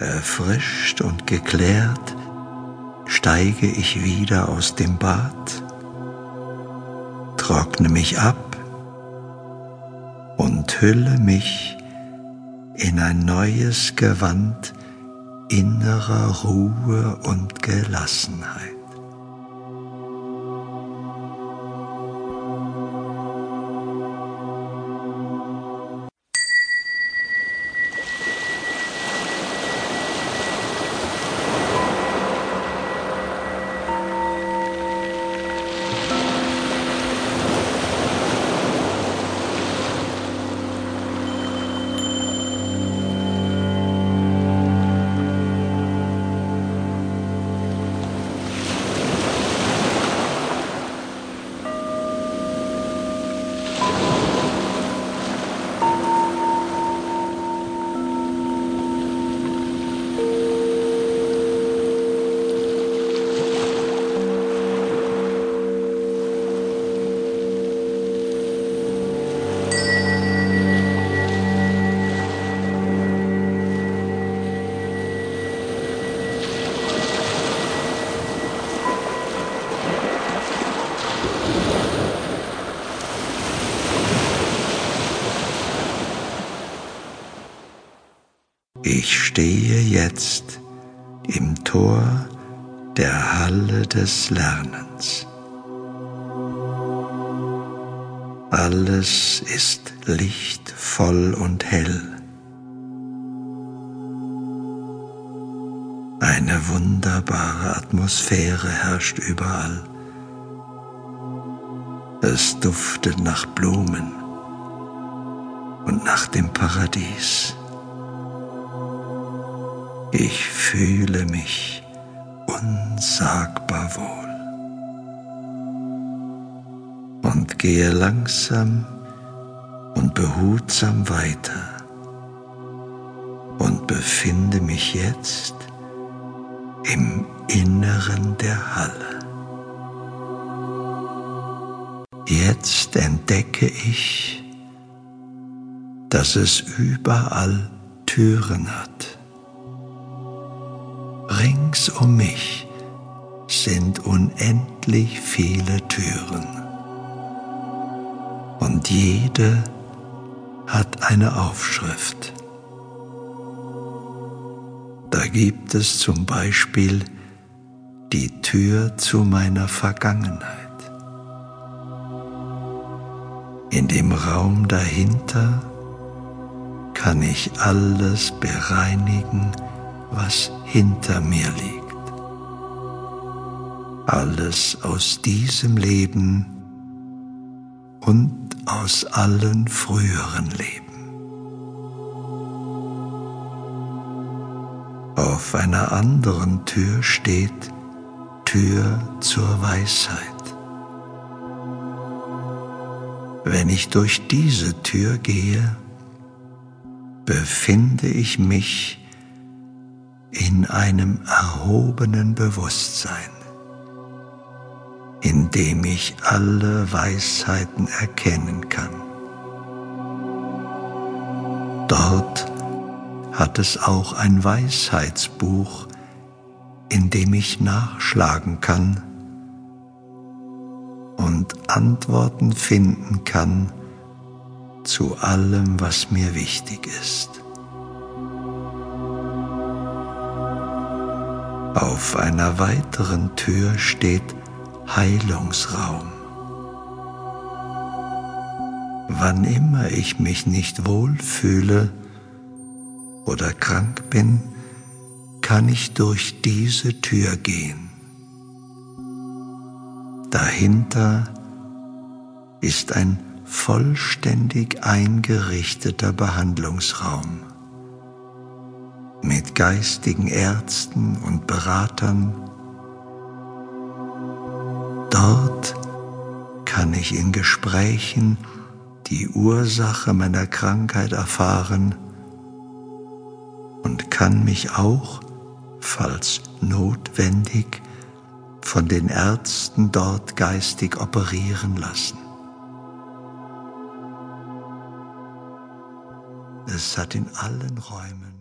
Erfrischt und geklärt steige ich wieder aus dem Bad, trockne mich ab und hülle mich in ein neues Gewand innerer Ruhe und Gelassenheit. Ich stehe jetzt im Tor der Halle des Lernens. Alles ist lichtvoll und hell. Eine wunderbare Atmosphäre herrscht überall. Es duftet nach Blumen und nach dem Paradies. Ich fühle mich unsagbar wohl und gehe langsam und behutsam weiter und befinde mich jetzt im Inneren der Halle. Jetzt entdecke ich, dass es überall Türen hat rings um mich sind unendlich viele Türen und jede hat eine Aufschrift. Da gibt es zum Beispiel die Tür zu meiner Vergangenheit. In dem Raum dahinter kann ich alles bereinigen, was hinter mir liegt. Alles aus diesem Leben und aus allen früheren Leben. Auf einer anderen Tür steht Tür zur Weisheit. Wenn ich durch diese Tür gehe, befinde ich mich in einem erhobenen Bewusstsein, in dem ich alle Weisheiten erkennen kann. Dort hat es auch ein Weisheitsbuch, in dem ich nachschlagen kann und Antworten finden kann zu allem, was mir wichtig ist. Auf einer weiteren Tür steht Heilungsraum. Wann immer ich mich nicht wohlfühle oder krank bin, kann ich durch diese Tür gehen. Dahinter ist ein vollständig eingerichteter Behandlungsraum mit geistigen Ärzten und Beratern. Dort kann ich in Gesprächen die Ursache meiner Krankheit erfahren und kann mich auch, falls notwendig, von den Ärzten dort geistig operieren lassen. Es hat in allen Räumen